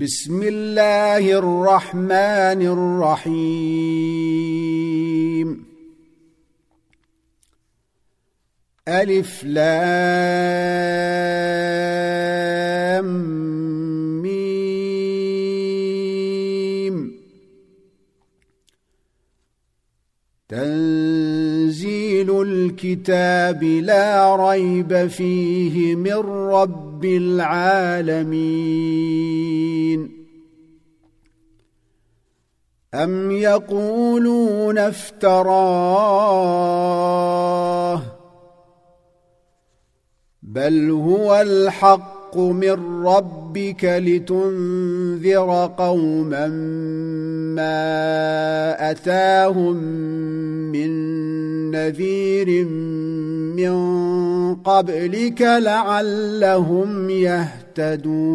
بسم الله الرحمن الرحيم. ألف لام ميم. تنزيل الكتاب لا ريب فيه من رب العالمين. أم يقولون افتراه؟ بل هو الحق من ربك لتنذر قوما ما أتاهم من نذير من قبلك لعلهم يهتدون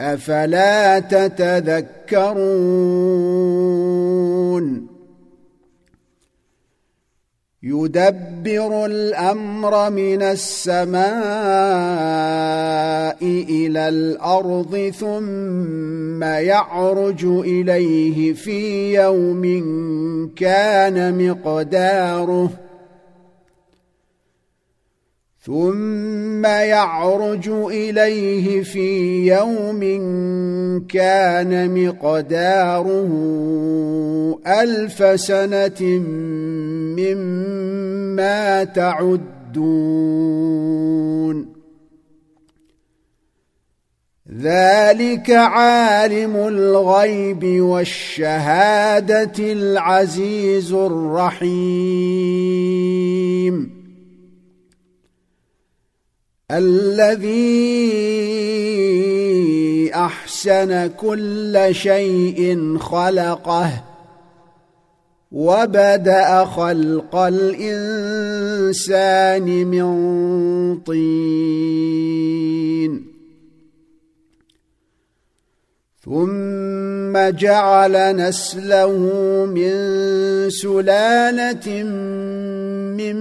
أفلا تتذكرون؟ يدبر الأمر من السماء إلى الأرض ثم يعرج إليه في يوم كان مقداره. ثم يعرج إليه في يوم كان مقداره ألف سنة مما تعدون. ذلك عالم الغيب والشهادة العزيز الرحيم. الذي أحسن كل شيء خلقه وبدأ خلق الإنسان من طين. ثم جعل نسله من سلالة من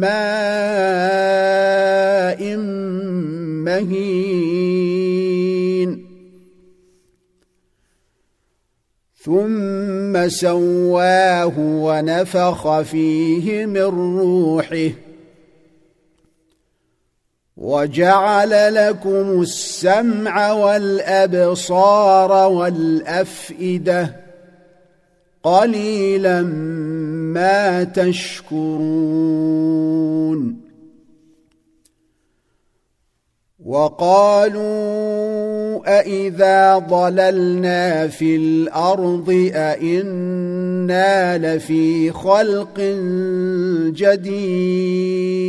ماء مهين. ثم سواه ونفخ فيه من روحه. وجعل لكم السمع والأبصار والأفئدة قليلا ما تشكرون. وقالوا أإذا ضللنا في الأرض أإنا لفي خلق جديد.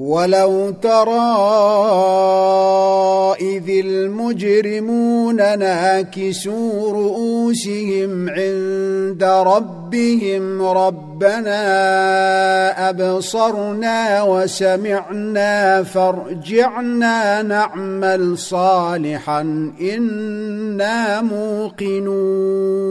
ولو ترى اذ المجرمون ناكسوا رؤوسهم عند ربهم ربنا ابصرنا وسمعنا فارجعنا نعمل صالحا أنا موقنون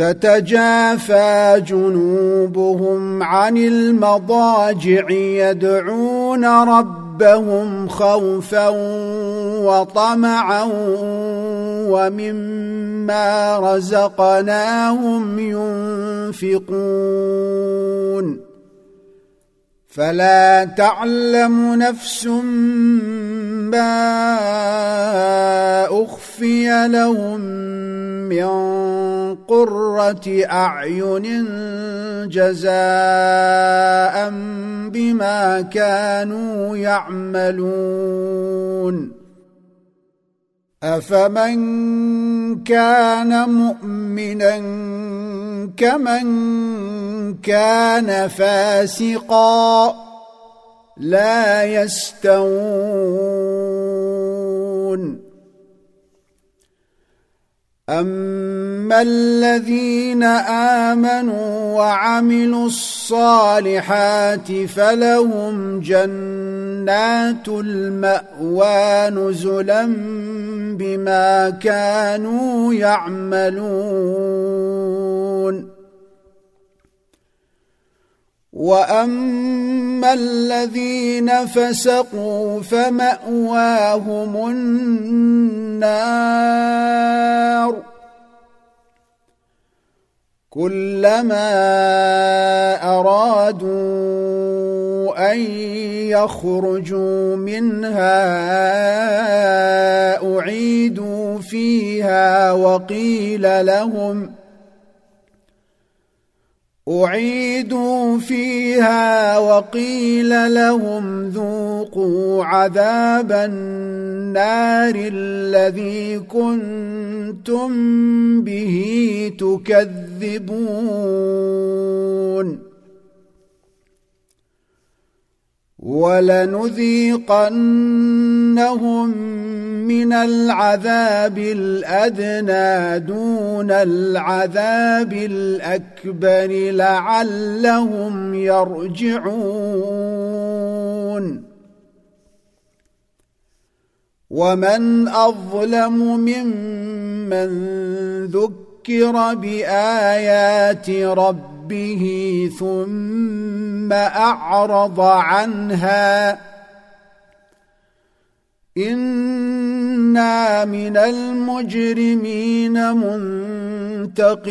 تتجافى جنوبهم عن المضاجع يدعون ربهم خوفا وطمعا ومما رزقناهم ينفقون فلا تعلم نفس ما أخفي لهم من قرة أعين جزاء بما كانوا يعملون أفمن كان مؤمنا كمن كان فاسقا لا يستوون. أما الذين آمنوا وعملوا الصالحات فلهم جنات المأوى نزلا بما كانوا يعملون. واما الذين فسقوا فماواهم النار كلما ارادوا أن يخرجوا منها أعيدوا فيها وقيل لهم أعيدوا فيها وقيل لهم ذوقوا عذاب النار الذي كنتم به تكذبون ولنذيقنهم من العذاب الأدنى دون العذاب الأكبر لعلهم يرجعون. ومن أظلم ممن ذكر بآيات ربه ربه ثم أعرض عنها. إنا من المجرمين منتقمون.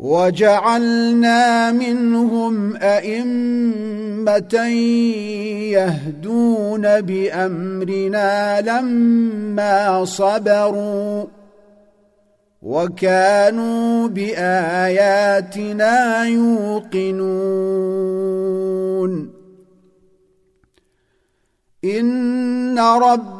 وجعلنا منهم أئمة يهدون بأمرنا لما صبروا وكانوا بآياتنا يوقنون. إن رب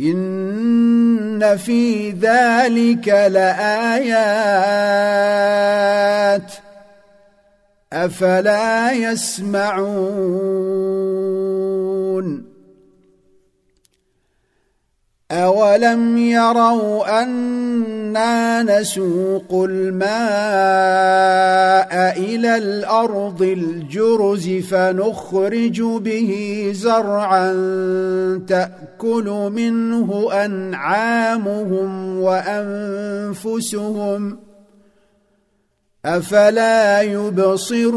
ان في ذلك لايات افلا يسمعون اولم يروا أنا نسوق الماء إلى الأرض الجرز فنخرج به زرعا تاكل منه انعامهم وانفسهم افلا يبصرون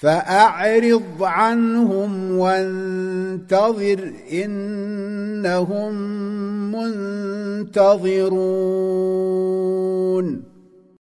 فأعرض عنهم وانتظر إنهم منتظرون.